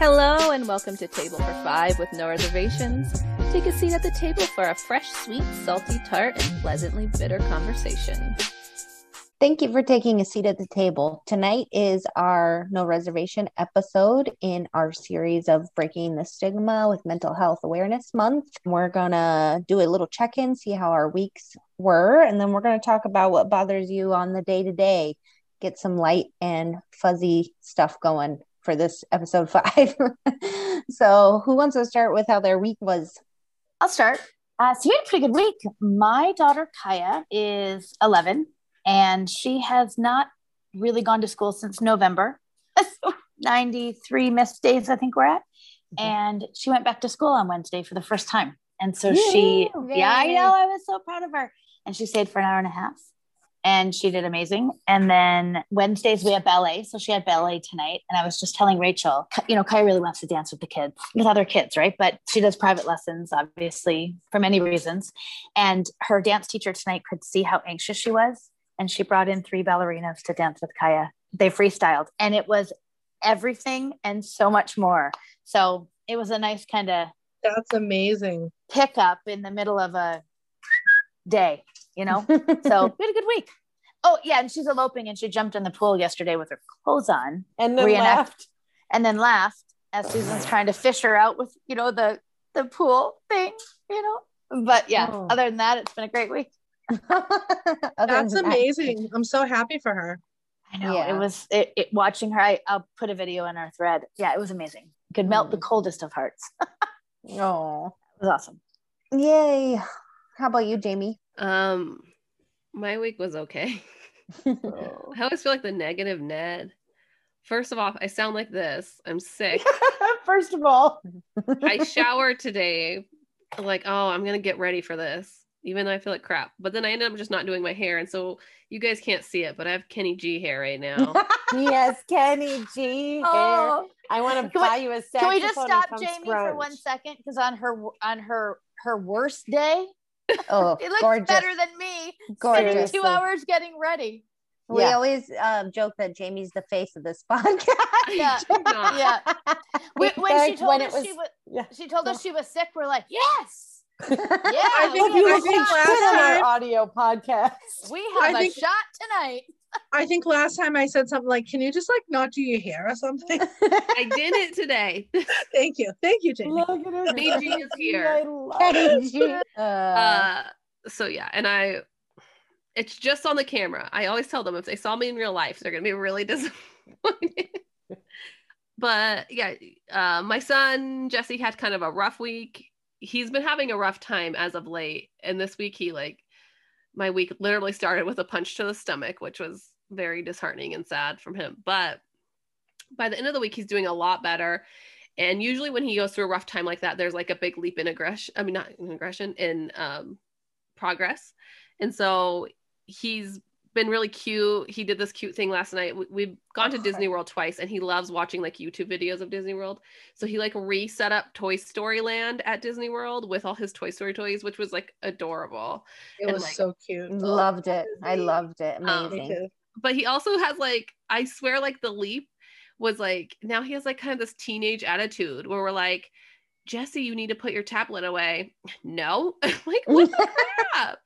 Hello and welcome to Table for Five with No Reservations. Take a seat at the table for a fresh, sweet, salty tart, and pleasantly bitter conversation. Thank you for taking a seat at the table. Tonight is our no reservation episode in our series of Breaking the Stigma with Mental Health Awareness Month. We're going to do a little check in, see how our weeks were, and then we're going to talk about what bothers you on the day to day, get some light and fuzzy stuff going for this episode five. so, who wants to start with how their week was? I'll start. Uh, so, you had a pretty good week. My daughter Kaya is 11 and she has not really gone to school since November. 93 missed days, I think we're at. Mm-hmm. And she went back to school on Wednesday for the first time. And so Yay. she, yeah, I know, I was so proud of her. And she stayed for an hour and a half and she did amazing. And then Wednesdays we have ballet. So she had ballet tonight. And I was just telling Rachel, you know, Kai really wants to dance with the kids, with other kids, right? But she does private lessons, obviously, for many reasons. And her dance teacher tonight could see how anxious she was and she brought in three ballerinas to dance with Kaya. They freestyled, and it was everything and so much more. So it was a nice kind of that's amazing pickup in the middle of a day, you know. so we had a good week. Oh yeah, and she's eloping, and she jumped in the pool yesterday with her clothes on, and then laughed, and then laughed as Susan's trying to fish her out with you know the the pool thing, you know. But yeah, oh. other than that, it's been a great week. That's amazing. That. I'm so happy for her. I know yeah. it was it, it, watching her. I, will put a video in our thread. Yeah, it was amazing. It could melt mm. the coldest of hearts. oh, it was awesome. Yay! How about you, Jamie? Um, my week was okay. oh. I always feel like the negative Ned. First of all, I sound like this. I'm sick. First of all, I showered today. Like, oh, I'm gonna get ready for this even though I feel like crap. But then I ended up just not doing my hair. And so you guys can't see it, but I have Kenny G hair right now. yes, Kenny G oh. hair. I want to buy we, you a set. Can we just stop Jamie for one second? Because on her on her her worst day, oh, it looks gorgeous. better than me. Gorgeous. Two hours getting ready. We yeah. always uh, joke that Jamie's the face of this podcast. yeah, yeah. When, when she told when us was, she was, yeah. she told us she was sick, we're like, yes yeah, I think, I think last time, audio podcast. We have I a think, shot tonight. I think last time I said something like, "Can you just like not do your hair or something?" I did it today. Thank you, thank you, Jamie. Look at her. is here. Uh, uh, so yeah, and I, it's just on the camera. I always tell them if they saw me in real life, they're gonna be really disappointed. but yeah, uh, my son Jesse had kind of a rough week he's been having a rough time as of late. And this week, he like, my week literally started with a punch to the stomach, which was very disheartening and sad from him. But by the end of the week, he's doing a lot better. And usually, when he goes through a rough time like that, there's like a big leap in aggression. I mean, not in aggression, in um, progress. And so he's been really cute. He did this cute thing last night. We've gone to Disney World twice and he loves watching like YouTube videos of Disney World. So he like reset up Toy Story Land at Disney World with all his Toy Story toys, which was like adorable. It and, was like, so cute. Loved it. I loved it. Amazing. Um, but he also has like, I swear, like the leap was like, now he has like kind of this teenage attitude where we're like, Jesse, you need to put your tablet away. No, like what the crap?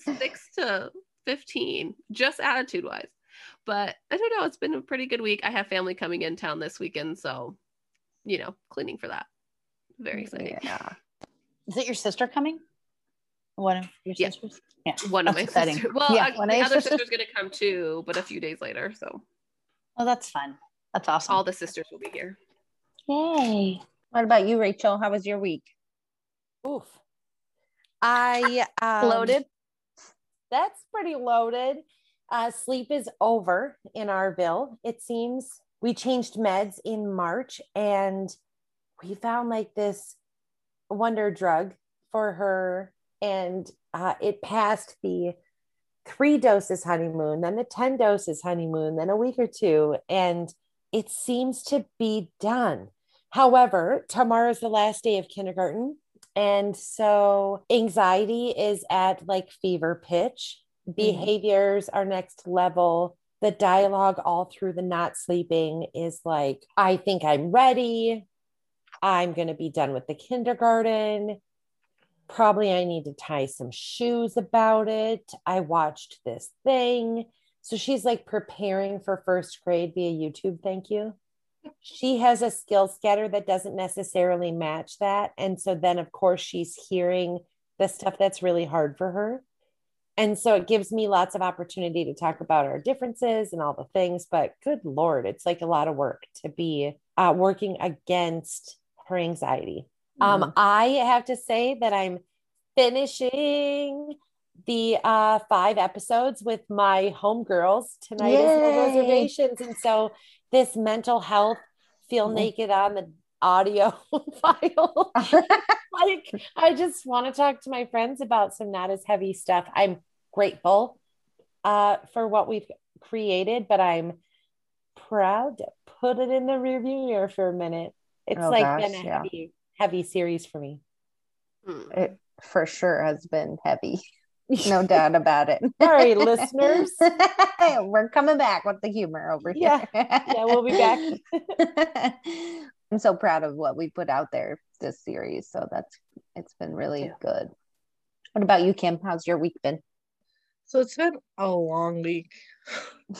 six to 15, just attitude wise. But I don't know. It's been a pretty good week. I have family coming in town this weekend. So, you know, cleaning for that. Very exciting. Yeah. Is it your sister coming? One of your yeah. sisters? Yeah. One of my exciting. sisters. Well, yeah, I, the other sisters? sister's going to come too, but a few days later. So, oh, that's fun. That's awesome. All the sisters will be here. Yay. What about you, Rachel? How was your week? Oof. I um, loaded that's pretty loaded. Uh, sleep is over in bill. It seems we changed meds in March and we found like this wonder drug for her, and uh, it passed the three doses honeymoon, then the 10 doses honeymoon, then a week or two, and it seems to be done. However, tomorrow's the last day of kindergarten. And so anxiety is at like fever pitch, mm-hmm. behaviors are next level, the dialogue all through the not sleeping is like, I think I'm ready. I'm going to be done with the kindergarten. Probably I need to tie some shoes about it. I watched this thing. So she's like preparing for first grade via YouTube. Thank you. She has a skill scatter that doesn't necessarily match that. And so then, of course, she's hearing the stuff that's really hard for her. And so it gives me lots of opportunity to talk about our differences and all the things. But good Lord, it's like a lot of work to be uh, working against her anxiety. Mm-hmm. Um, I have to say that I'm finishing the uh, five episodes with my homegirls tonight Yay. is no reservations. And so this mental health feel mm-hmm. naked on the audio file. like I just want to talk to my friends about some not as heavy stuff. I'm grateful uh, for what we've created, but I'm proud to put it in the review mirror for a minute. It's oh, like gosh, been a yeah. heavy, heavy series for me. Hmm. It for sure has been heavy. No doubt about it. Sorry, listeners. We're coming back with the humor over here. Yeah, yeah we'll be back. I'm so proud of what we put out there this series. So that's it's been really yeah. good. What about you, Kim? How's your week been? So it's been a long week.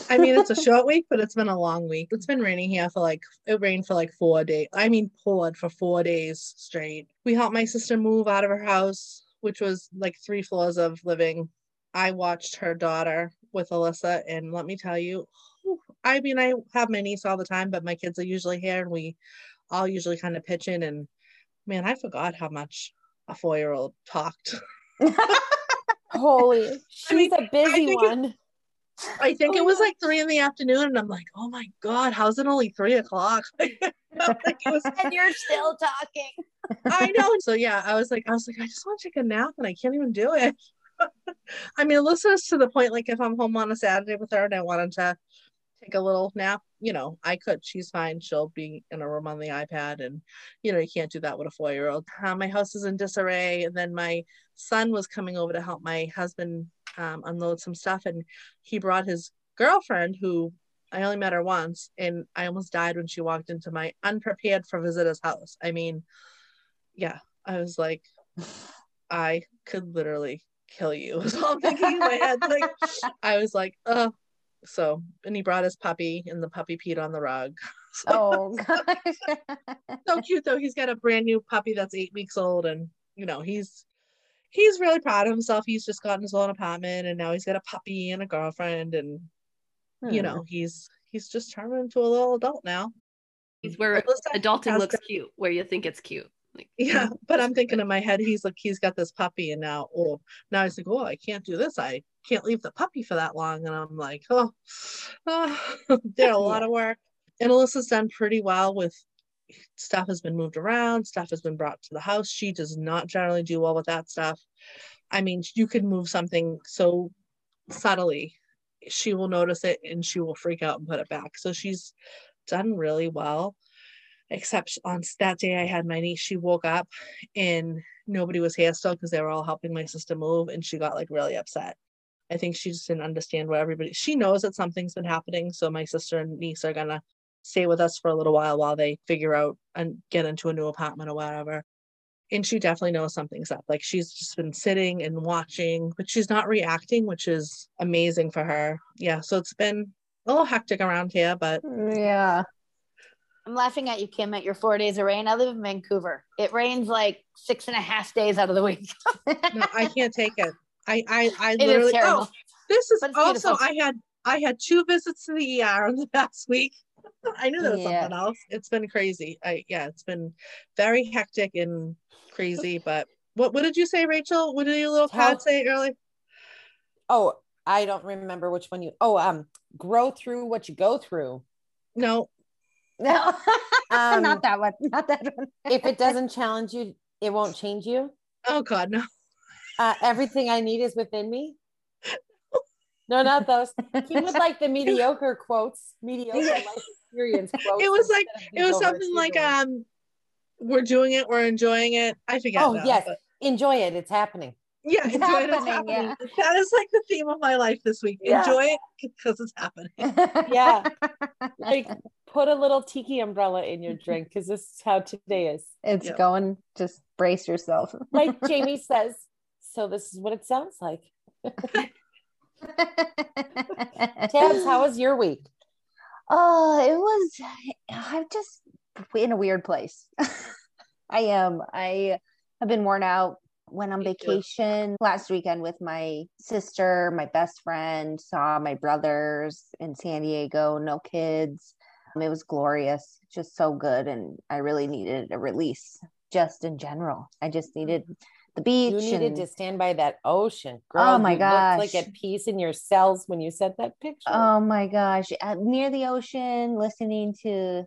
I mean, it's a short week, but it's been a long week. It's been raining here for like, it rained for like four days. I mean, poured for four days straight. We helped my sister move out of her house, which was like three floors of living. I watched her daughter with Alyssa, and let me tell you, I mean, I have my niece all the time, but my kids are usually here, and we all usually kind of pitch in. And man, I forgot how much a four year old talked. Holy, she's I mean, a busy one. It, I think oh, it was oh. like three in the afternoon, and I'm like, oh my god, how's it only three o'clock? like was, and you're still talking. I know. So yeah, I was like, I was like, I just want to take a nap, and I can't even do it. I mean, Alyssa's to the point like if I'm home on a Saturday with her and I wanted to take a little nap, you know, I could. She's fine. She'll be in a room on the iPad, and you know, you can't do that with a four year old. Uh, my house is in disarray, and then my son was coming over to help my husband um, unload some stuff, and he brought his girlfriend, who I only met her once, and I almost died when she walked into my unprepared for visitors house. I mean, yeah, I was like, I could literally kill you. Was all I'm thinking in my head. Like, I was like, oh, so, and he brought his puppy, and the puppy peed on the rug. So, oh gosh. so cute though. He's got a brand new puppy that's eight weeks old, and you know he's he's really proud of himself. He's just gotten his own apartment, and now he's got a puppy and a girlfriend, and hmm. you know he's he's just turning into a little adult now. He's where adulting looks cute, where you think it's cute. Like, yeah, but I'm thinking in my head, he's like, he's got this puppy, and now, oh, now he's like, oh, I can't do this. I can't leave the puppy for that long. And I'm like, oh, oh did a lot of work. And Alyssa's done pretty well with stuff has been moved around, stuff has been brought to the house. She does not generally do well with that stuff. I mean, you could move something so subtly, she will notice it and she will freak out and put it back. So she's done really well except on that day I had my niece, she woke up and nobody was here still because they were all helping my sister move and she got like really upset. I think she just didn't understand what everybody she knows that something's been happening. So my sister and niece are gonna stay with us for a little while while they figure out and get into a new apartment or whatever. And she definitely knows something's up. Like she's just been sitting and watching, but she's not reacting, which is amazing for her. Yeah. So it's been a little hectic around here, but mm, yeah. I'm laughing at you, Kim, at your four days of rain. I live in Vancouver. It rains like six and a half days out of the week. no, I can't take it. I I, I literally oh, this is also beautiful. I had I had two visits to the ER in the past week. I knew there was yeah. something else. It's been crazy. I yeah, it's been very hectic and crazy. But what what did you say, Rachel? What did your little cat say earlier? Oh, I don't remember which one you. Oh, um, grow through what you go through. No, no, um, not that one. Not that one. if it doesn't challenge you, it won't change you. Oh God, no. Uh, everything I need is within me. No, not those. He would like the mediocre quotes, mediocre life experience quotes. It was like it was something like um, we're doing it, we're enjoying it. I forget. Oh yes, but... enjoy it. It's happening. Yeah, It's enjoy it. Happening, happening. yeah. That is like the theme of my life this week. Yeah. Enjoy it because it's happening. Yeah. like put a little tiki umbrella in your drink because this is how today is. it's Yep. going. Just brace yourself. Like Jamie says, so this is what it sounds like. Tabs, how was your week? Oh, it was. I'm just in a weird place. I am. I have been worn out. Went on Me too. vacation last weekend with my sister, my best friend, saw my brothers in San Diego, no kids. It was glorious, just so good. And I really needed a release just in general. I just needed the beach. You needed and- to stand by that ocean. girl. Oh my gosh, looked like at peace in your cells when you sent that picture. Oh my gosh, uh, near the ocean, listening to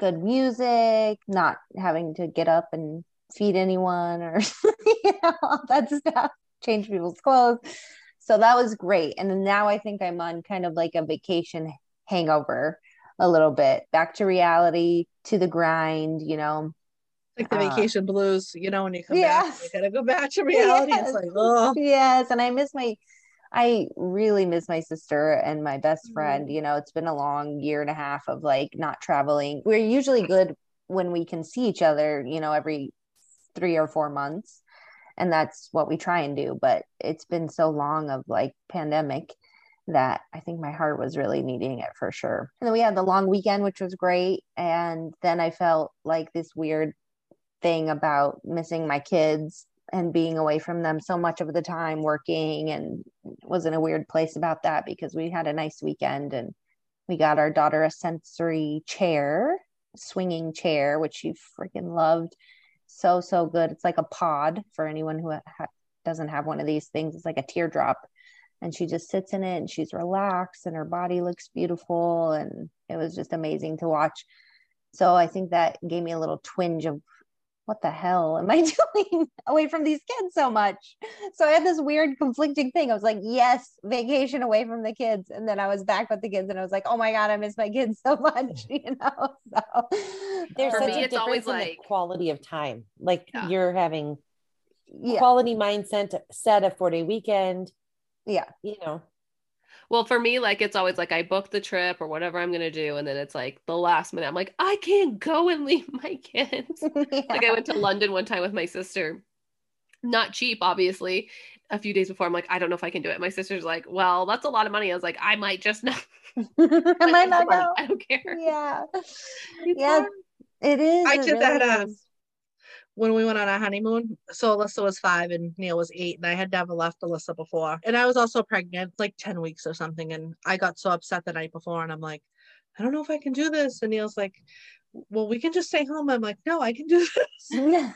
good music, not having to get up and feed anyone or you know, all that stuff, change people's clothes. So that was great. And then now I think I'm on kind of like a vacation hangover a little bit, back to reality, to the grind, you know. Like the Uh, vacation blues, you know, when you come back, Yes. you gotta go back to reality. Yes. It's like, oh, Yes, and I miss my I really miss my sister and my best friend. You know, it's been a long year and a half of like not traveling. We're usually good when we can see each other, you know, every three or four months. And that's what we try and do. But it's been so long of like pandemic that I think my heart was really needing it for sure. And then we had the long weekend, which was great. And then I felt like this weird thing about missing my kids and being away from them so much of the time working and was in a weird place about that because we had a nice weekend and we got our daughter a sensory chair swinging chair which she freaking loved so so good. It's like a pod for anyone who ha- doesn't have one of these things. It's like a teardrop. And she just sits in it and she's relaxed and her body looks beautiful. And it was just amazing to watch. So i think that gave me a little twinge of what the hell am I doing away from these kids so much? So I had this weird conflicting thing. I was like, yes, vacation away from the kids. And then I was back with the kids and I was like, oh my God, I miss my kids so much, you know? So There's For such me, a it's always difference in the like- quality of time. Like Yeah. you're having yeah, quality mindset, set a four day weekend. Yeah. You know, Well, for me, like it's always like I book the trip or whatever I'm gonna do, and then it's like the last minute. I'm like, I can't go and leave my kids. Like I went to London one time with my sister. Not cheap, obviously. A few days before, I'm like, I don't know if I can do it. My sister's like, Well, that's a lot of money. I was like, I might just not. I might not go. I don't care. Yeah. It's Yeah, hard. it is. I it did that really um, is. When we went on our honeymoon. So Alyssa was five and Neil was eight, and I had never left Alyssa before. And I was also pregnant, like 10 weeks or something. And I got so upset the night before, and I'm like, I don't know if I can do this. And Neil's like, Well, we can just stay home. I'm like, No, I can do this.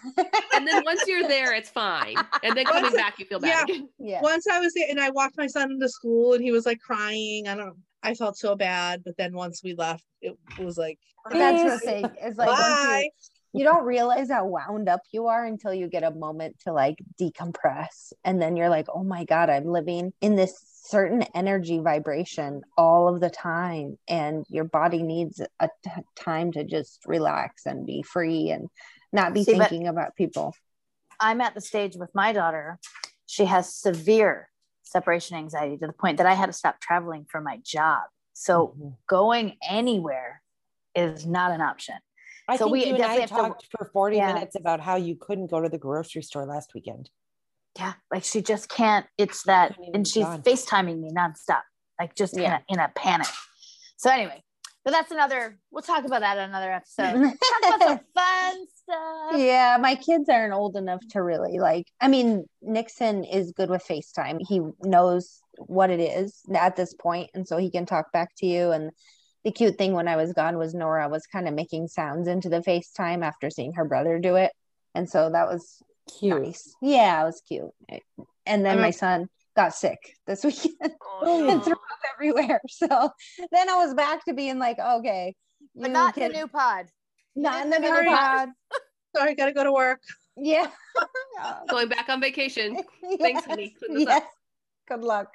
And then once you're there, it's fine. And then coming Once- back, you feel bad yeah. yeah. Once I was there, and I walked my son into school, and he was like crying. I don't. I felt so bad, but then once we left, it was like, That's the Peace. thing. It's like once you, bye. You don't realize how wound up you are until you get a moment to like decompress and then you're like oh my god i'm living in this certain energy vibration all of the time and your body needs a t- time to just relax and be free and not be See, thinking about people I'm at the stage with my daughter. She has severe separation anxiety to the point that I had to stop traveling for my job. So Mhm. going anywhere is not an option. I So think we you and I have to- talked for 40 Yeah. minutes about how you couldn't go to the grocery store last weekend. Yeah, like she just can't. It's that, and she's gone. FaceTiming me nonstop, like just in, a, in a panic. So anyway, but that's another. We'll talk about that in another episode. talk about some fun stuff. yeah my kids aren't old enough to really like i mean nixon is good with facetime he knows what it is at this point and so he can talk back to you and the cute thing when i was gone was nora was kind of making sounds into the facetime after seeing her brother do it and so that was Cute. nice yeah it was cute and then I'm a- my son got sick this weekend Oh, and threw up everywhere so then i was back to being like okay But not in can- the new pod. not in the new Sorry. pod Sorry, gotta go to work. yeah Going back on vacation. Thanks, honey. Clean yes. Good luck.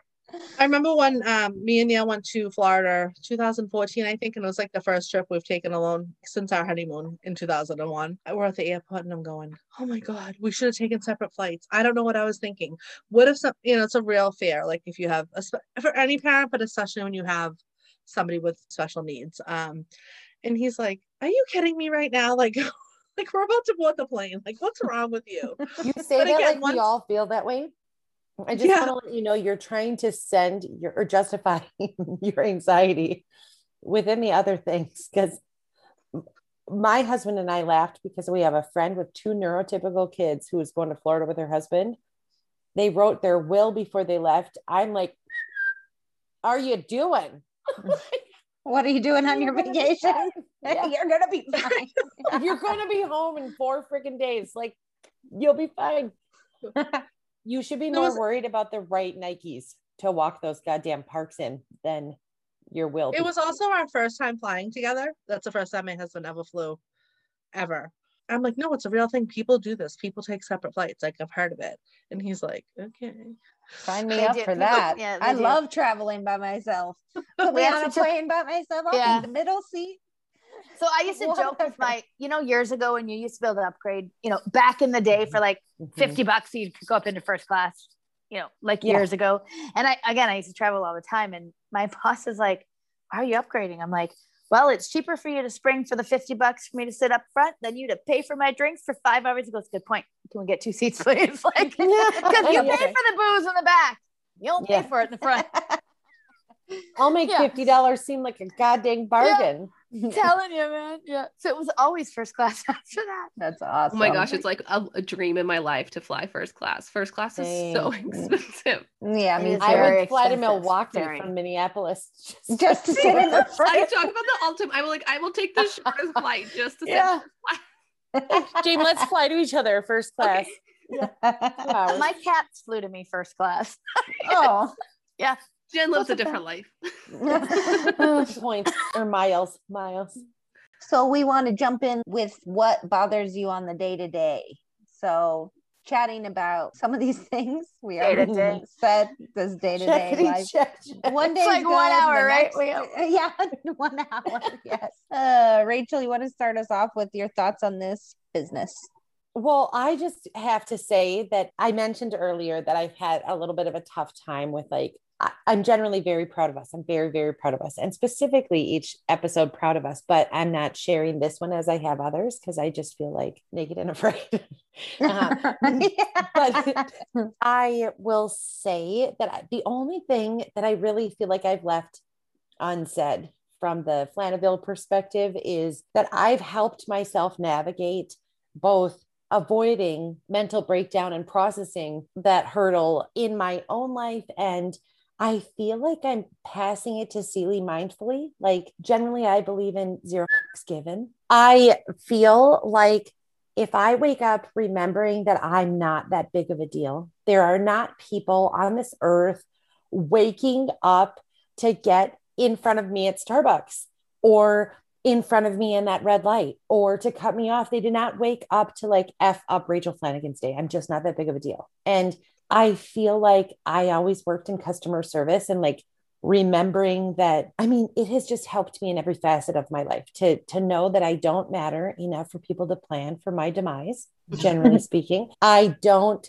I remember when um, me and Neil went to Florida 2014, I think, and it was like the first trip we've taken alone since our honeymoon in 2001. We're at the airport and I'm going, oh my God, we should have taken separate flights. I don't know what I was thinking. What if some, you know, it's a real fear. Like if you have, a, for any parent, but especially when you have somebody with special needs. Um, and he's like, are you kidding me right now? Like, like we're about to board the plane. Like, what's wrong with you? You say but that again, like once, we all feel that way. I just yeah. want to let you know you're trying to send your or justify your anxiety within the other things because my husband and I laughed because we have a friend with two neurotypical kids who was going to Florida with her husband. They wrote their will before they left. I'm like, are you doing? Mm. what are you doing on your vacation? Yeah. You're gonna be fine. You're gonna be home in four freaking days. Like you'll be fine. You should be more was, worried about the right Nikes to walk those goddamn parks in than your will. It was also our first time flying together. That's the first time my husband ever flew, ever. I'm like, no, it's a real thing. People do this. People take separate flights. Like I've heard of it. And he's like, okay. Sign me up for that. Yeah, I do. love traveling by myself. Put me on a plane by myself. I'll yeah. be the middle seat. So I used to Whatever. joke with my, you know, years ago when you used to be able to upgrade, you know, back in the day for like mm-hmm. 50 bucks, you could go up into first class, you know, like yeah. years ago. And I, again, I used to travel all the time. And my boss is like, why are you upgrading? I'm like, well, it's cheaper for you to spring for the 50 bucks for me to sit up front than you to pay for my drinks for five hours. He goes, good point. Can we get two seats, please? Like, because you pay for the booze in the back. You don't pay yeah. for it in the front. I'll make yeah. $50 seem like a goddamn bargain. telling you, man. Yeah. So it was always first class after that. That's awesome. Oh my gosh, it's like a, a dream in my life to fly first class. First class is so expensive. Yeah, I mean, I would fly to Milwaukee very. from Minneapolis just, just to sit in the front. I talk about the ultimate. I will like, I will take the shortest flight just to yeah. sit. Jane, let's fly to each other first class. Okay. Yeah. My cats flew to me first class. oh, yeah. Jen lives a different life. Points or miles, miles. So we want to jump in with what bothers you on the day to day. So chatting about some of these things we already said this day to day life. One day, like good, one hour, right? Next, yeah, one hour. Yes. Uh, Rachel, you want to start us off with your thoughts on this business? Well, I just have to say that I mentioned earlier that I've had a little bit of a tough time with like I'm generally very proud of us. I'm very, very proud of us, and specifically each episode proud of us. But I'm not sharing this one as I have others because I just feel like naked and afraid. uh, but I will say that the only thing that I really feel like I've left unsaid from the Flanaville perspective is that I've helped myself navigate both avoiding mental breakdown and processing that hurdle in my own life and I feel like I'm passing it to Celie mindfully. Like, generally, I believe in zero given. I feel like if I wake up remembering that I'm not that big of a deal, there are not people on this earth waking up to get in front of me at Starbucks or in front of me in that red light or to cut me off. They did not wake up to like F up Rachel Flanagan's day. I'm just not that big of a deal. And I feel like I always worked in customer service and like remembering that I mean it has just helped me in every facet of my life to to know that I don't matter enough for people to plan for my demise generally speaking. I don't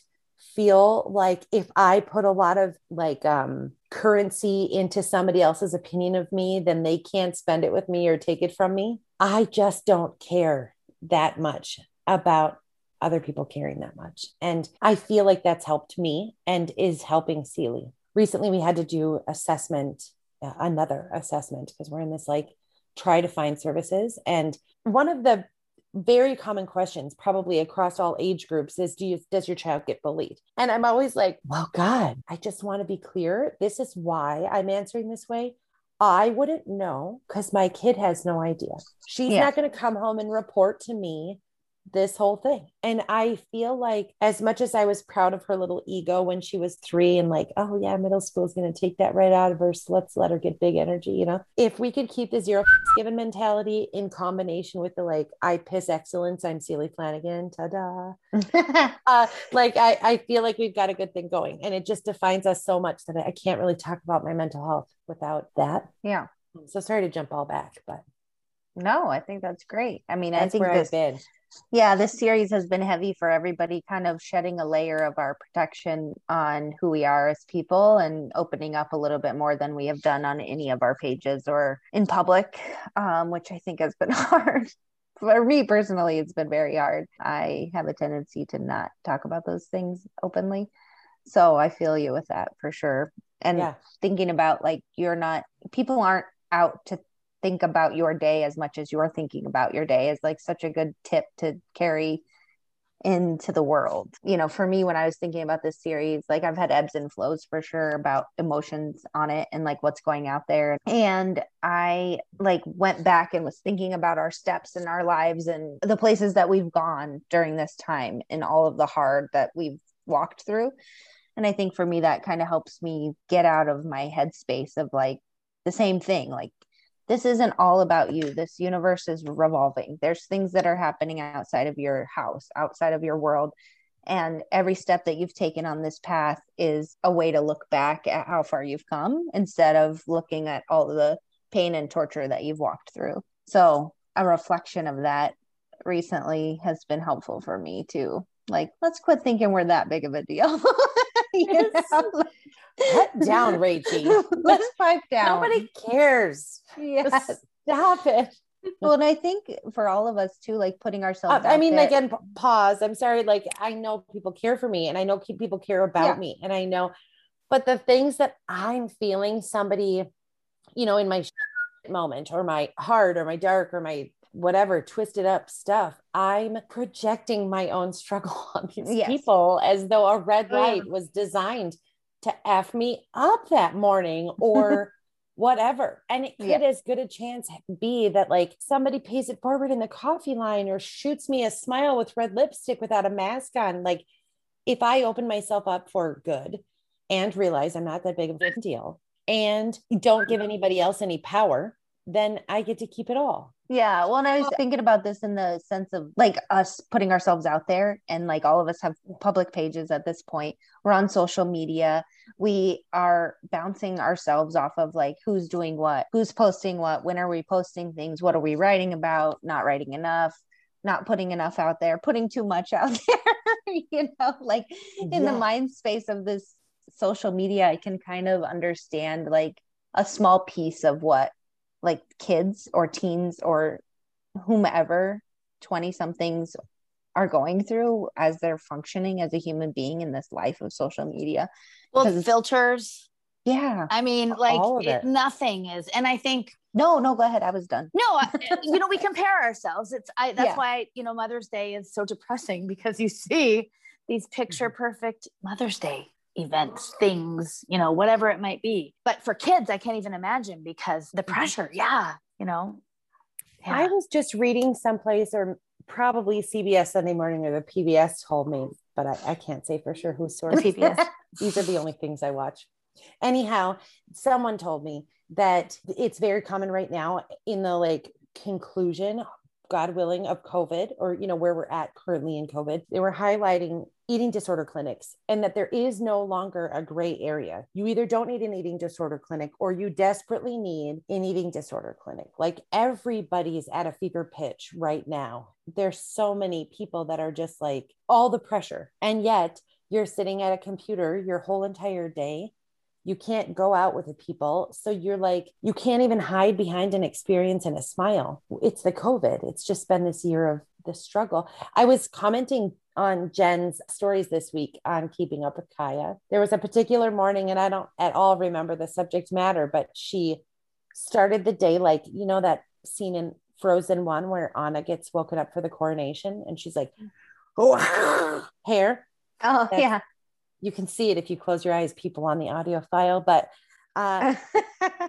feel like if I put a lot of like um currency into somebody else's opinion of me then they can't spend it with me or take it from me. I just don't care that much about other people caring that much. And I feel like that's helped me and is helping Celie. Recently, we had to do assessment, uh, another assessment, because we're in this like try to find services. And one of the very common questions, probably across all age groups, is do you does your child get bullied? And I'm always like, well, God, I just want to be clear. This is why I'm answering this way. I wouldn't know because my kid has no idea. She's yeah. not going to come home and report to me this whole thing. And I feel like, as much as I was proud of her little ego when she was three and like, oh, yeah, middle school is going to take that right out of her. So let's let her get big energy, you know? If we could keep the zero given mentality in combination with the like, I piss excellence, I'm Celie Flanagan, ta da. uh, like, I, I feel like we've got a good thing going. And it just defines us so much that I can't really talk about my mental health without that. Yeah. So sorry to jump all back, but no, I think that's great. I mean, that's I think where this, I've been yeah, this series has been heavy for everybody, kind of shedding a layer of our protection on who we are as people and opening up a little bit more than we have done on any of our pages or in public, um, which I think has been hard. For me personally, it's been very hard. I have a tendency to not talk about those things openly. So I feel you with that for sure. And yeah. thinking about like, you're not, people aren't out to think about your day as much as you're thinking about your day is like such a good tip to carry into the world. You know, for me, when I was thinking about this series, like I've had ebbs and flows for sure about emotions on it and like what's going out there. And I like went back and was thinking about our steps in our lives and the places that we've gone during this time and all of the hard that we've walked through. And I think for me, that kind of helps me get out of my headspace of like the same thing, like this isn't all about you. This universe is revolving. There's things that are happening outside of your house, outside of your world. And every step that you've taken on this path is a way to look back at how far you've come instead of looking at all the pain and torture that you've walked through. So, a reflection of that recently has been helpful for me too. Like, let's quit thinking we're that big of a deal. you know? Cut down, Rachie. Let's pipe down. Nobody cares. Yes. Stop it. Well, and I think for all of us too, like putting ourselves. Uh, I mean, there. again, pause. I'm sorry. Like, I know people care for me, and I know people care about yeah. me, and I know, but the things that I'm feeling, somebody, you know, in my moment, or my heart, or my dark, or my whatever twisted up stuff, I'm projecting my own struggle on these yes. people as though a red light was designed to F me up that morning or whatever. And it could yeah. as good a chance be that like somebody pays it forward in the coffee line or shoots me a smile with red lipstick without a mask on. Like if I open myself up for good and realize I'm not that big of a deal and don't give anybody else any power, then I get to keep it all. Yeah. Well, and I was thinking about this in the sense of like us putting ourselves out there, and like all of us have public pages at this point. We're on social media. We are bouncing ourselves off of like who's doing what, who's posting what, when are we posting things, what are we writing about, not writing enough, not putting enough out there, putting too much out there, you know, like in yeah. the mind space of this social media, I can kind of understand like a small piece of what like kids or teens or whomever 20 somethings are going through as they're functioning as a human being in this life of social media. Well filters. Yeah. I mean like it, nothing is and i think no no go ahead. I was done. No you know we compare ourselves. It's i that's yeah. why you know mother's day is so depressing because you see these picture mm-hmm. perfect mother's day events, things, you know, whatever it might be. But for kids, I can't even imagine because the mm-hmm. pressure, yeah, you know. Yeah. I was just reading someplace or probably CBS Sunday morning or the PBS told me, but I, I can't say for sure whose source. PBS. These are the only things I watch. Anyhow, someone told me that it's very common right now in the like conclusion God willing, of COVID or, you know, where we're at currently in COVID, they were highlighting eating disorder clinics and that there is no longer a gray area. You either don't need an eating disorder clinic or you desperately need an eating disorder clinic. Like everybody's at a fever pitch right now. There's so many people that are just like all the pressure. And yet you're sitting at a computer your whole entire day you can't go out with the people. So you're like you can't even hide behind an experience and a smile. It's the covid. It's just been this year of the struggle. I was commenting on jen's stories this week on keeping up with kaya. There was a particular morning and i don't at all remember the subject matter but she started the day like you know that scene in frozen one where anna gets woken up for the coronation and she's like oh. Hair? Oh That's, yeah you can see it if you close your eyes, people on the audio file, but uh,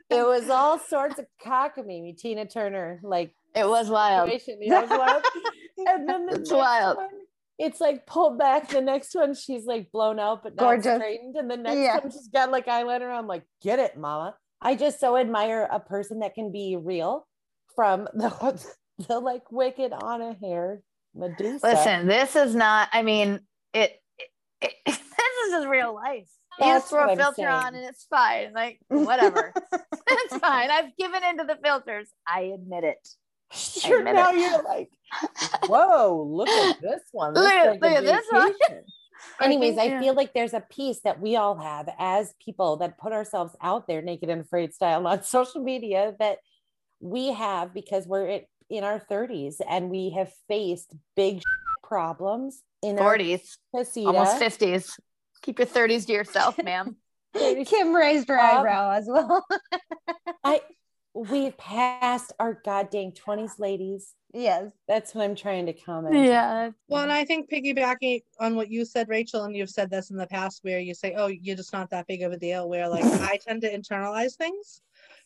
it was all sorts of cockamamie, Tina Turner, like it was wild. It was wild. and then the It's wild. one, it's like pulled back. The next one, she's like blown out but not Gorgeous. straightened. And the next Yeah. one, she's got like eyeliner. I'm like, get it, mama. I just so admire a person that can be real from the, the like wicked Anna hair Medusa. Listen, this is not. I mean, it. It, this is just real life. You just throw a filter on and it's fine. Like whatever, it's fine. I've given into the filters. I admit it. You're admit now it. you're like, whoa, look at this one. This Look at- like look at this one. Anyways, I Yeah. feel like there's a piece that we all have as people that put ourselves out there naked and afraid style on social media that we have because we're in, in our 30s and we have faced big problems in our Forties, casita. almost fifties. Keep your thirties to yourself, ma'am. Kim raised her Up. eyebrow as well. I we've passed our goddamn 20s ladies. yes. That's what I'm trying to comment. yeah. Well, and I think piggybacking on what you said, Rachel, and you've said this in the past where you say, oh, you're just not that big of a deal, where like I tend to internalize things.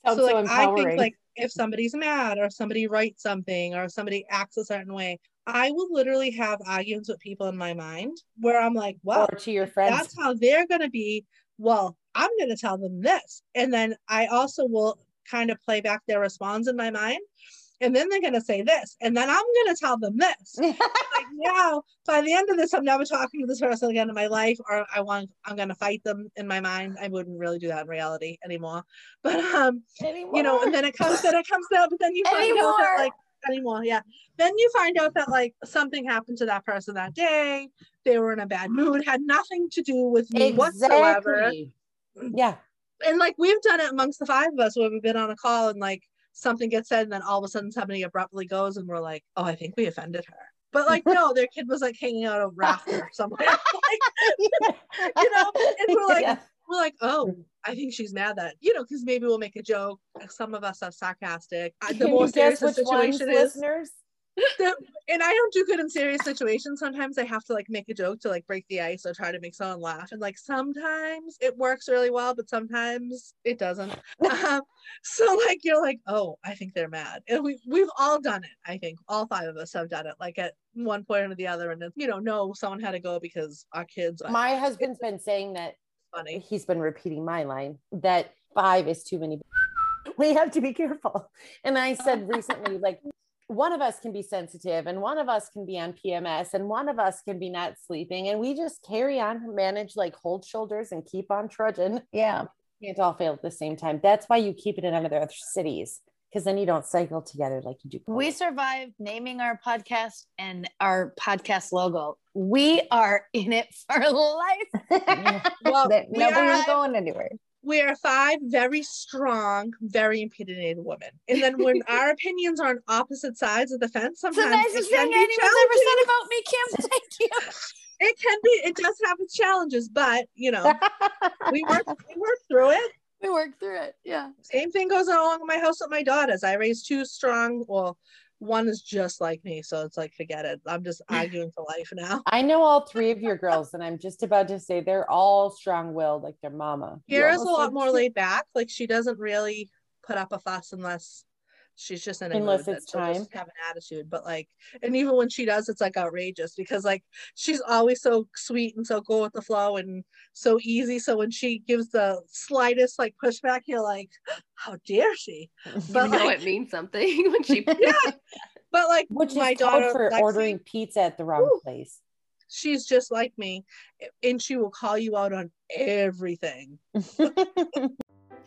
Sounds so so like I think like if somebody's mad or somebody writes something or somebody acts a certain way, I will literally have arguments with people in my mind where I'm like, well, or to your friends. that's how they're gonna be. Well, I'm gonna tell them this. And then I also will kind of play back their response in my mind. And then they're gonna say this, and then I'm gonna tell them this. like now, by the end of this, I'm never talking to this person again in my life, or I want I'm gonna fight them in my mind. I wouldn't really do that in reality anymore. But um, you know, and then it comes, then it comes out, but then you find out that like anymore, yeah. Then you find out that like something happened to that person that day. They were in a bad mood, had nothing to do with me whatsoever. Yeah. And like we've done it amongst the five of us where we've been on a call and like something gets said, and then all of a sudden somebody abruptly goes, and we're like, oh, I think we offended her. But like, no, their kid was like hanging out a rafter somewhere. like, you know, and we're like, Yeah. We're like, oh, I think she's mad that, you know, because maybe we'll make a joke. Some of us are sarcastic. Uh, The Can more serious the which ones, situation is, listeners? the, and I don't do good in serious situations. Sometimes I have to like make a joke to like break the ice or try to make someone laugh. And like sometimes it works really well, but sometimes it doesn't. um, so like you're like, oh, I think they're mad. And we we've all done it. I think all five of us have done it, like at one point or the other. And you know, no, someone had to go because our kids My husband's been saying that funny. he's been repeating my line that five is too many. We have to be careful. And I said recently, like, one of us can be sensitive and one of us can be on PMS and one of us can be not sleeping. And we just carry on, manage, like, hold shoulders and keep on trudging. Yeah. Can't all fail at the same time. That's why you keep it in other cities because then you don't cycle together like you do. We survived naming our podcast and our podcast logo. We are in it for life. Well, we nobody's are- going anywhere. we are five very strong, very opinionated women. And then when our opinions are on opposite sides of the fence, It's the sometimes nicest it can thing be anyone's ever said about me, Kim. Thank you. It can be, it does have its challenges, but you know, we work we work through it. We worked through it. Yeah. Same thing goes on in my house with my daughters. I raised two strong, well, one is just like me, so it's like forget it. I'm just arguing for life now. I know all three of your girls, and I'm just about to say they're all strong willed like their mama. You Kira's a lot more laid back. Like she doesn't really put up a fuss unless she's just in a Unless mood it's that she'll just time. have an attitude. But like, and even when she does, it's like outrageous because like she's always so sweet and so go with the flow and so easy. So when she gives the slightest like pushback, you're like, how dare she? You But know like, it means something when she yeah. But like Which my is daughter for Lexi, ordering pizza at the wrong Woo. place. she's just like me, and she will call you out on everything.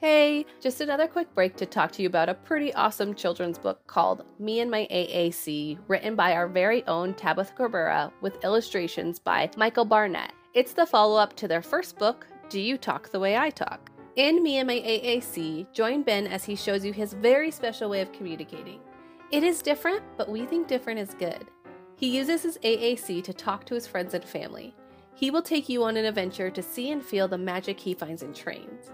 Hey, just another quick break to talk to you about a pretty awesome children's book called Me and My AAC, written by our very own Tabitha Corbera with illustrations by Michael Barnett. It's the follow up to their first book, Do You Talk the Way I Talk? In Me and My AAC, join Ben as he shows you his very special way of communicating. It is different, but we think different is good. He uses his AAC to talk to his friends and family. He will take you on an adventure to see and feel the magic he finds in trains.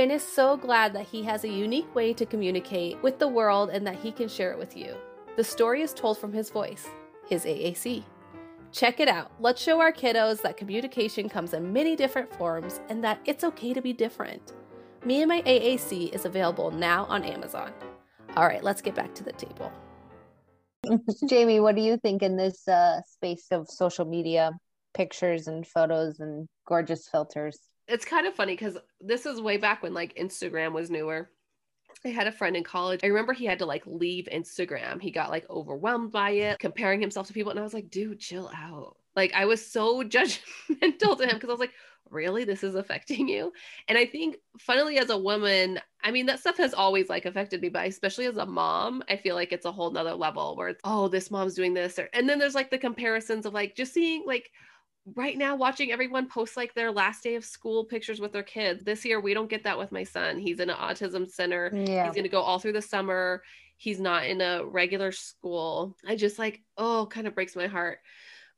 Ben is so glad that he has a unique way to communicate with the world and that he can share it with you. The story is told from his voice, his AAC. Check it out. Let's show our kiddos that communication comes in many different forms and that it's okay to be different. Me and my AAC is available now on Amazon. All right, let's get back to the table. Jamie, what do you think in this uh, space of social media pictures and photos and gorgeous filters? It's kind of funny because this is way back when like Instagram was newer. I had a friend in college. I remember he had to like leave Instagram. He got like overwhelmed by it, comparing himself to people. And I was like, dude, chill out. Like I was so judgmental to him because I was like, really this is affecting you and i think funnily as a woman i mean that stuff has always like affected me but especially as a mom i feel like it's a whole nother level where it's oh this mom's doing this or, and then there's like the comparisons of like just seeing like right now watching everyone post like their last day of school pictures with their kids. This year we don't get that with my son. He's in an autism center. Yeah. he's going to go all through the summer. He's not in a regular school. I just like oh kind of breaks my heart.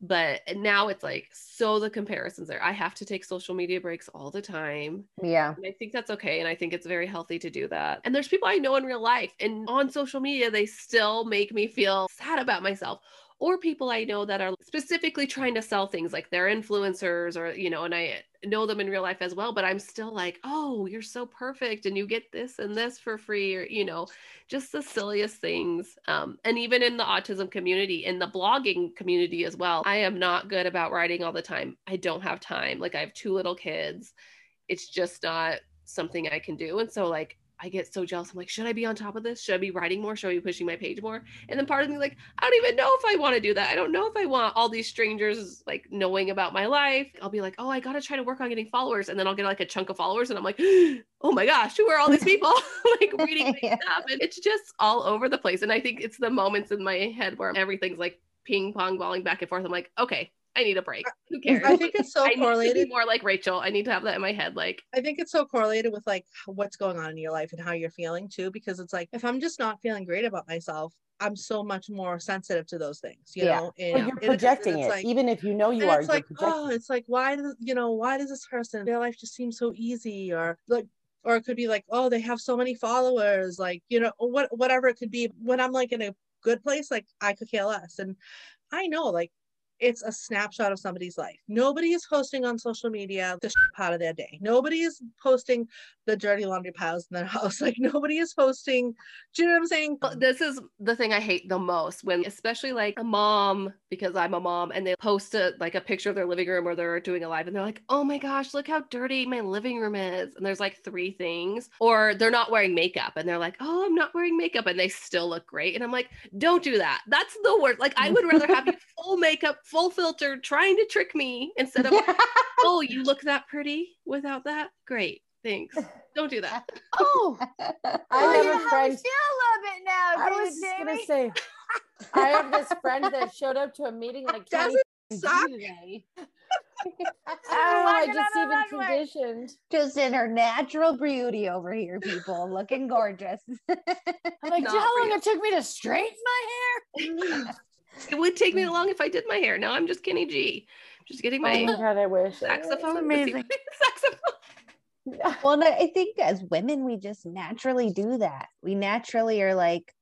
But now it's like so the comparisons there. I have to take social media breaks all the time. Yeah. And i think that's okay and i think it's very healthy to do that. And there's people i know in real life and on social media they still make me feel sad about myself or people I know that are specifically trying to sell things like they're influencers or, you know, and I know them in real life as well, but I'm still like, oh, you're so perfect and you get this and this for free or, you know, just the silliest things. Um, and even in the autism community, in the blogging community as well, I am not good about writing all the time. I don't have time. Like I have two little kids. It's just not something I can do. And so like I get so jealous. I'm like, should I be on top of this? Should I be writing more? Should I be pushing my page more? And then part of me like, I don't even know if I want to do that. I don't know if I want all these strangers like knowing about my life. I'll be like, oh, I gotta try to work on getting followers, and then I'll get like a chunk of followers, and I'm like, oh my gosh, who are all these people like reading yeah. stuff? And it's just all over the place. And I think it's the moments in my head where everything's like ping pong balling back and forth. I'm like, okay, I need a break. Who cares? I think it's so I correlated. more like Rachel. I need to have that in my head. Like I think it's so correlated with like what's going on in your life and how you're feeling too. Because it's like if I'm just not feeling great about myself, I'm so much more sensitive to those things. You yeah. know, and well, you're projecting it, like, even if you know you are. It's like oh, it's like why does you know why does this person their life just seem so easy or like or it could be like oh they have so many followers like you know what whatever it could be when i'm like in a good place like i could care less and i know like it's a snapshot of somebody's life. Nobody is posting on social media the part of their day. Nobody is posting the dirty laundry piles in their house. Like nobody is posting. Do you know what I'm saying? This is the thing I hate the most when, especially like a mom, because I'm a mom, and they post a like a picture of their living room or they're doing a live, and they're like, "Oh my gosh, look how dirty my living room is," and there's like three things, or they're not wearing makeup, and they're like, "Oh, I'm not wearing makeup," and they still look great, and I'm like, "Don't do that. That's the worst. Like I would rather have you full makeup, full filter trying to trick me instead of oh you look that pretty without that great thanks don't do that oh i oh, have a friend feel a little bit now i was Jamie. gonna say i have this friend that showed up to a meeting like does it suck today. oh, I just even conditioned. Just in her natural beauty over here, people looking gorgeous. I'm like, do you know how long it took me to straighten my hair? It would take me mm. long if I did my hair. Now I'm just Kenny G. Just getting oh my, oh my God, I wish. saxophone. amazing. saxophone. well, I think as women, we just naturally do that. We naturally are like,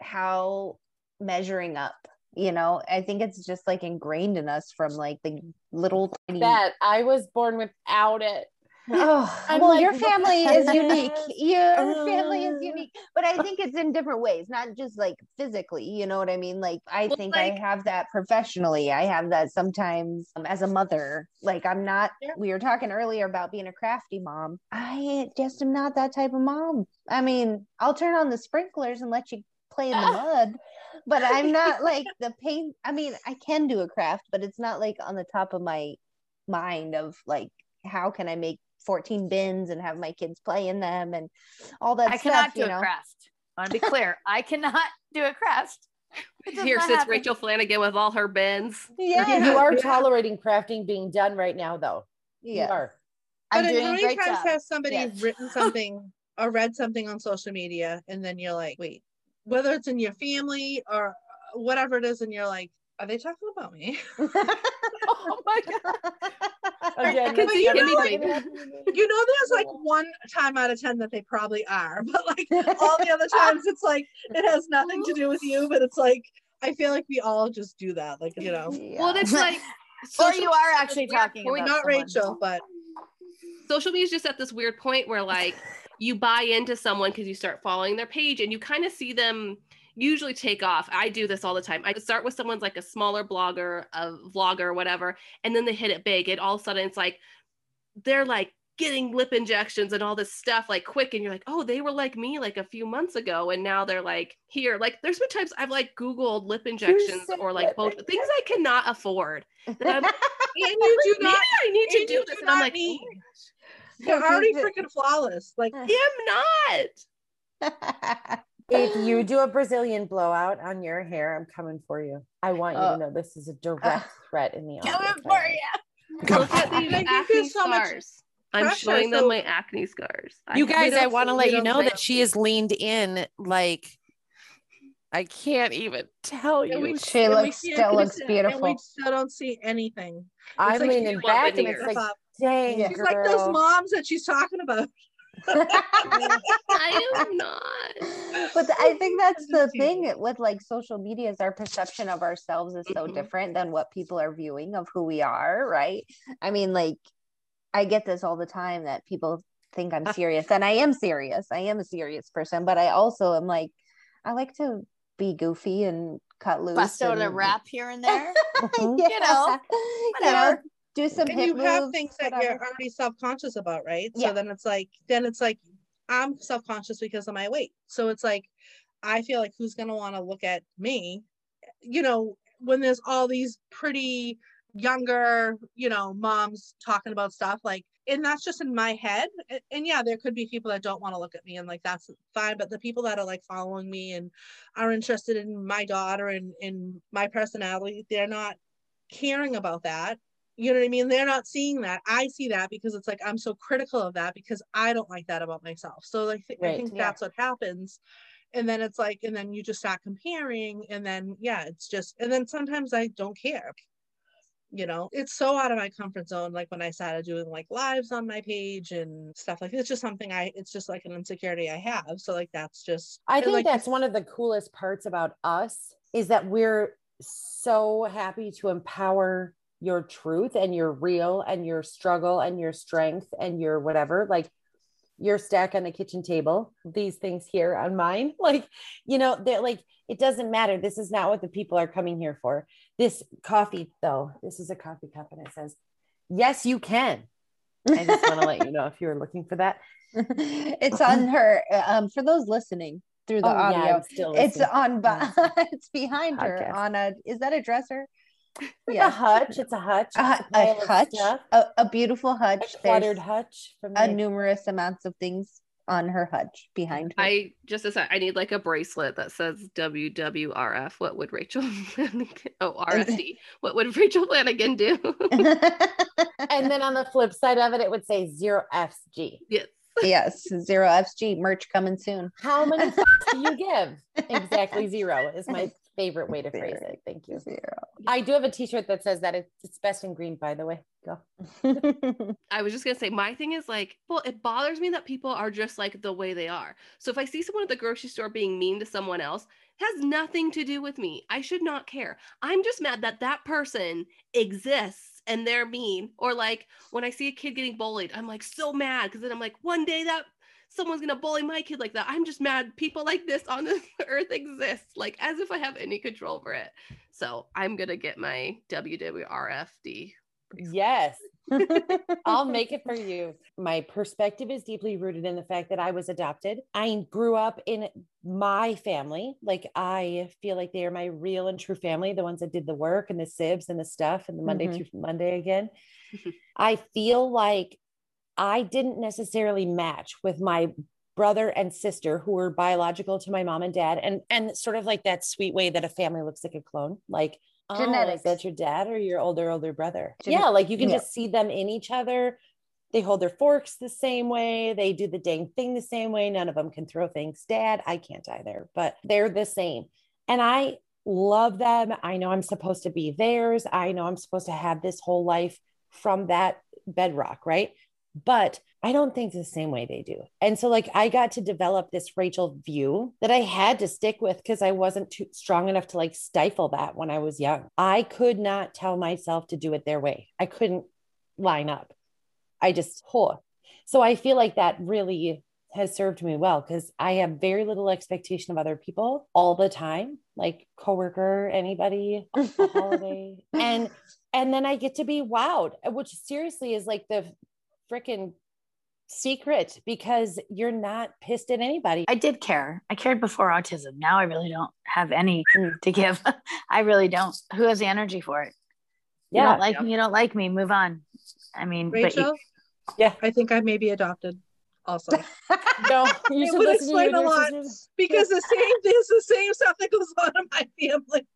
how measuring up you know i think it's just like ingrained in us from like the little tiny that i was born without it Oh, well, like, your family is unique. Your family is unique, but I think it's in different ways, not just like physically. You know what I mean? Like, I well, think like, I have that professionally. I have that sometimes um, as a mother. Like, I'm not, yeah. we were talking earlier about being a crafty mom. I just am not that type of mom. I mean, I'll turn on the sprinklers and let you play in the mud, but I'm not like the paint. I mean, I can do a craft, but it's not like on the top of my mind of like, how can I make 14 bins and have my kids play in them and all that I stuff, cannot do you a know? crest. I want to be clear. I cannot do a crest. Here sits happen. Rachel Flanagan with all her bins. Yeah. You are tolerating crafting being done right now, though. Yeah. You are. I'm but doing how many times job. has somebody yes. written something or read something on social media and then you're like, wait, whether it's in your family or whatever it is, and you're like, are they talking about me? oh my god! Again, you, know, like, you know, there's like one time out of ten that they probably are, but like all the other times, it's like it has nothing to do with you. But it's like I feel like we all just do that, like you know. Yeah. Well, it's like, or you are actually talking. About not someone. Rachel, but social media is just at this weird point where like you buy into someone because you start following their page and you kind of see them usually take off. I do this all the time. I start with someone's like a smaller blogger, a vlogger, whatever, and then they hit it big. And all of a sudden it's like they're like getting lip injections and all this stuff like quick and you're like oh they were like me like a few months ago and now they're like here. Like there's been times i've like googled lip injections or like both things i cannot afford. And you do not i need to do this. and i'm like oh you're already freaking flawless. Like i'm not if you do a Brazilian blowout on your hair, I'm coming for you. I want you to oh. know this is a uh, direct threat in the audience. Coming for you. Look at these acne so scars. I'm showing them my acne scars. You guys, I want to let you know that she has leaned in like I can't even tell you. We, she looks still looks beautiful. we still don't see anything. It's I'm like leaning back and it's like, dang, she's girl. like those moms that she's talking about. I am not. But I think that's the thing with like social media is our perception of ourselves is so mm-hmm. different than what people are viewing of who we are, right? I mean, like I get this all the time that people think I'm serious, and I am serious. I am a serious person, but I also am like, I like to be goofy and cut loose. Bust out a rap here and there. You know, whatever. You know, do some and you moves, have things that whatever. you're already self-conscious about, right? Yeah. So then it's like, then it's like, I'm self-conscious because of my weight. So it's like, I feel like who's gonna want to look at me, you know, when there's all these pretty younger, you know, moms talking about stuff like, and that's just in my head. And, and yeah, there could be people that don't want to look at me and like that's fine. But the people that are like following me and are interested in my daughter and in my personality, they're not caring about that. You know what I mean? They're not seeing that. I see that because it's like I'm so critical of that because I don't like that about myself. So like right, I think yeah. that's what happens and then it's like and then you just start comparing and then yeah it's just and then sometimes i don't care you know it's so out of my comfort zone like when i started doing like lives on my page and stuff like it's just something i it's just like an insecurity i have so like that's just i think like, that's one of the coolest parts about us is that we're so happy to empower your truth and your real and your struggle and your strength and your whatever like your stack on the kitchen table these things here on mine like you know they're like it doesn't matter. This is not what the people are coming here for. This coffee though this is a coffee cup and it says yes you can. I just want to let you know if you were looking for that. It's on her um, for those listening through the oh, audio yeah, it's on it's behind Podcast. her on a is that a dresser yeah. a hutch. It's a hutch. A, a hutch. A, a, beautiful hutch. A cluttered hutch. From a numerous amounts of things on her hutch behind her. I just a sec, I need like a bracelet that says WWRF. What would Rachel Flanagan? Oh, RSD. what would Rachel Flanagan do? and then on the flip side of it, it would say zero FG. Yes. yes, zero FG merch coming soon. How many do you give? Exactly zero is my favorite way to phrase it. Thank you. Zero. I do have a t-shirt that says that it's best in green, by the way. Go. I was just gonna say my thing is like, well, it bothers me that people are just like the way they are. So if I see someone at the grocery store being mean to someone else, has nothing to do with me. I should not care. I'm just mad that that person exists and they're mean. Or like when I see a kid getting bullied, I'm like so mad because then I'm like, one day that someone's gonna bully my kid like that. I'm just mad people like this on this earth exist, like as if I have any control over it. So I'm gonna get my WWRFD. Yes, I'll make it for you. My perspective is deeply rooted in the fact that I was adopted. I grew up in my family. Like I feel like they are my real and true family, the ones that did the work and the sibs and the stuff and the Monday mm-hmm. through Monday again. I feel like I didn't necessarily match with my brother and sister who were biological to my mom and dad and and sort of like that sweet way that a family looks like a clone like genetics oh, is that your dad or your older older brother? Gen- yeah like you can yeah. just see them in each other. They hold their forks the same way. They do the dang thing the same way. None of them can throw things. Dad i can't either but they're the same. And i love them. I know i'm supposed to be theirs. I know i'm supposed to have this whole life from that bedrock right but I don't think the same way they do. And so, like, I got to develop this Rachel view that I had to stick with because I wasn't too strong enough to like stifle that when I was young. I could not tell myself to do it their way, I couldn't line up. I just, oh. So I feel like that really has served me well because I have very little expectation of other people all the time, like coworker, anybody, holiday, and and then I get to be wowed, which seriously is like the freaking secret because you're not pissed at anybody. I did care. I cared before autism. Now I really don't have any mm. to give. I really don't. Who has the energy for it? Yeah. You don't like yeah. me, you don't like me, move on. I mean, Rachel, you, yeah, I think I may be adopted also. no, you should listen explain a lot because the same is the same stuff that goes on in my family.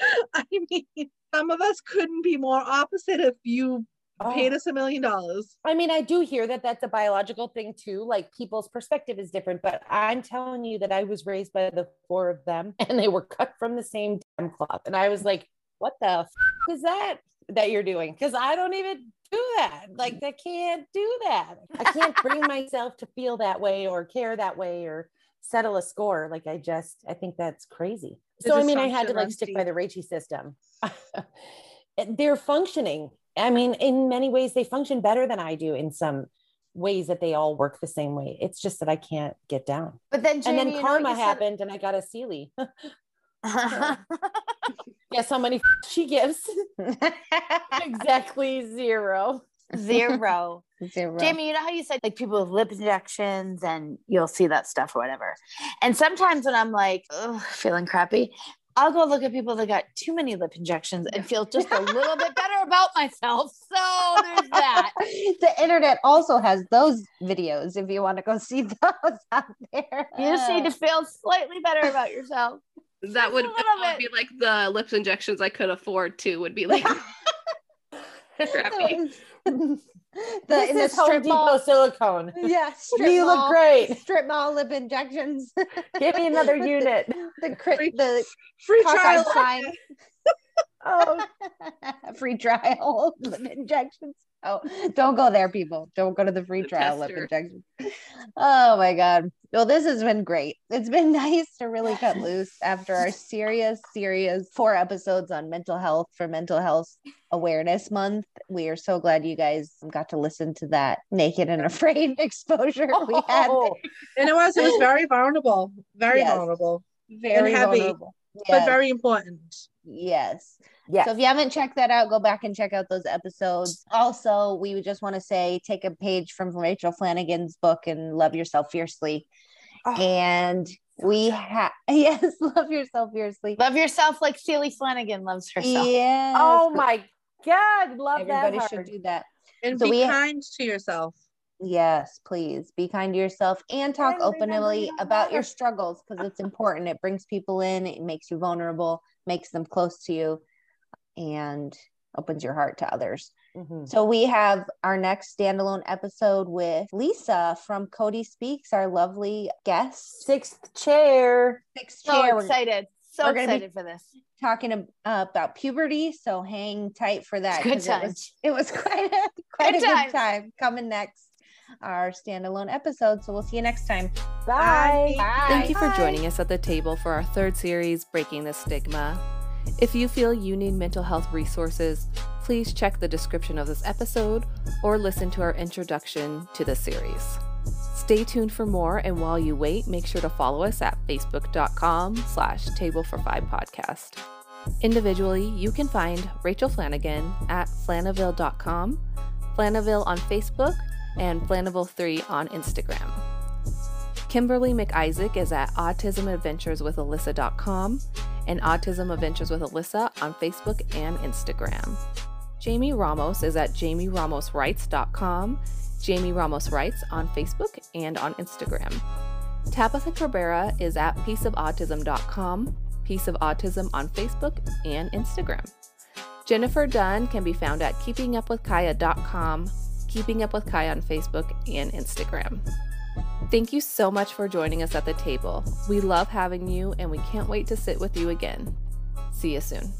I mean, some of us couldn't be more opposite if you oh. paid us a million dollars. I mean, I do hear that that's a biological thing too. Like people's perspective is different, but I'm telling you that I was raised by the four of them and they were cut from the same damn cloth. And I was like, what the f- is that that you're doing? Because I don't even do that. Like I can't do that. I can't bring myself to feel that way or care that way or settle a score. Like I just, I think that's crazy. So I mean, I had to like stick by the Raichi system. They're functioning. I mean, in many ways, they function better than I do. In some ways, that they all work the same way. It's just that I can't get down. But then, Jamie, and then karma happened, said- and I got a Sealy. Guess how many she gives? exactly zero. Zero. Zero. Jamie, you know how you said like people with lip injections and you'll see that stuff or whatever. And sometimes when I'm like, feeling crappy, I'll go look at people that got too many lip injections and feel just a little bit better about myself. So there's that. the internet also has those videos if you want to go see those out there. You just need to feel slightly better about yourself. That would, that would be like the lip injections I could afford too, would be like crappy. The this in the strip mall silicone. Yeah, you mall, look great. Strip mall lip injections. Give me another unit. the free, the free trial sign. oh, free trial lip injections. Oh, don't go there, people. Don't go to the free the trial lip injection. Oh my God. Well, this has been great. It's been nice to really cut loose after our serious, serious four episodes on mental health for Mental Health Awareness Month. We are so glad you guys got to listen to that naked and afraid exposure we had. Oh. And it was, it was very vulnerable, very yes. vulnerable, very heavy, vulnerable. Yes. but very important. Yes. Yeah. So if you haven't checked that out, go back and check out those episodes. Also, we would just want to say take a page from Rachel Flanagan's book and love yourself fiercely. Oh. And we have yes, love yourself fiercely. Love yourself like Sealy Flanagan loves herself. Yeah. Oh my God, love Everybody that. should do that. And so be we kind to yourself. Yes, please be kind to yourself and talk openly about your struggles because it's important. It brings people in, it makes you vulnerable, makes them close to you and opens your heart to others. Mm-hmm. So we have our next standalone episode with Lisa from Cody Speaks, our lovely guest. Sixth chair. Sixth so chair. excited. So excited for this. Talking uh, about puberty, so hang tight for that. Good times. It was, it was quite a quite good a good time coming next our standalone episode. So we'll see you next time. Bye. Bye. Thank you for joining us at the table for our third series, Breaking the Stigma. If you feel you need mental health resources, please check the description of this episode or listen to our introduction to the series. Stay tuned for more, and while you wait, make sure to follow us at facebook.com slash table for five podcast. Individually, you can find Rachel Flanagan at flanaville.com, Flanaville on Facebook, and Flanaville3 on Instagram. Kimberly McIsaac is at autismadventureswithalyssa.com and Autism Adventures with Alyssa on Facebook and Instagram. Jamie Ramos is at jamieramoswrites.com, Jamie Ramos Writes on Facebook and on Instagram. Tabitha Cabrera is at pieceofautism.com, Piece of Autism on Facebook and Instagram. Jennifer Dunn can be found at keepingupwithkaya.com, Keeping Up with Kaya on Facebook and Instagram. Thank you so much for joining us at the table. We love having you and we can't wait to sit with you again. See you soon.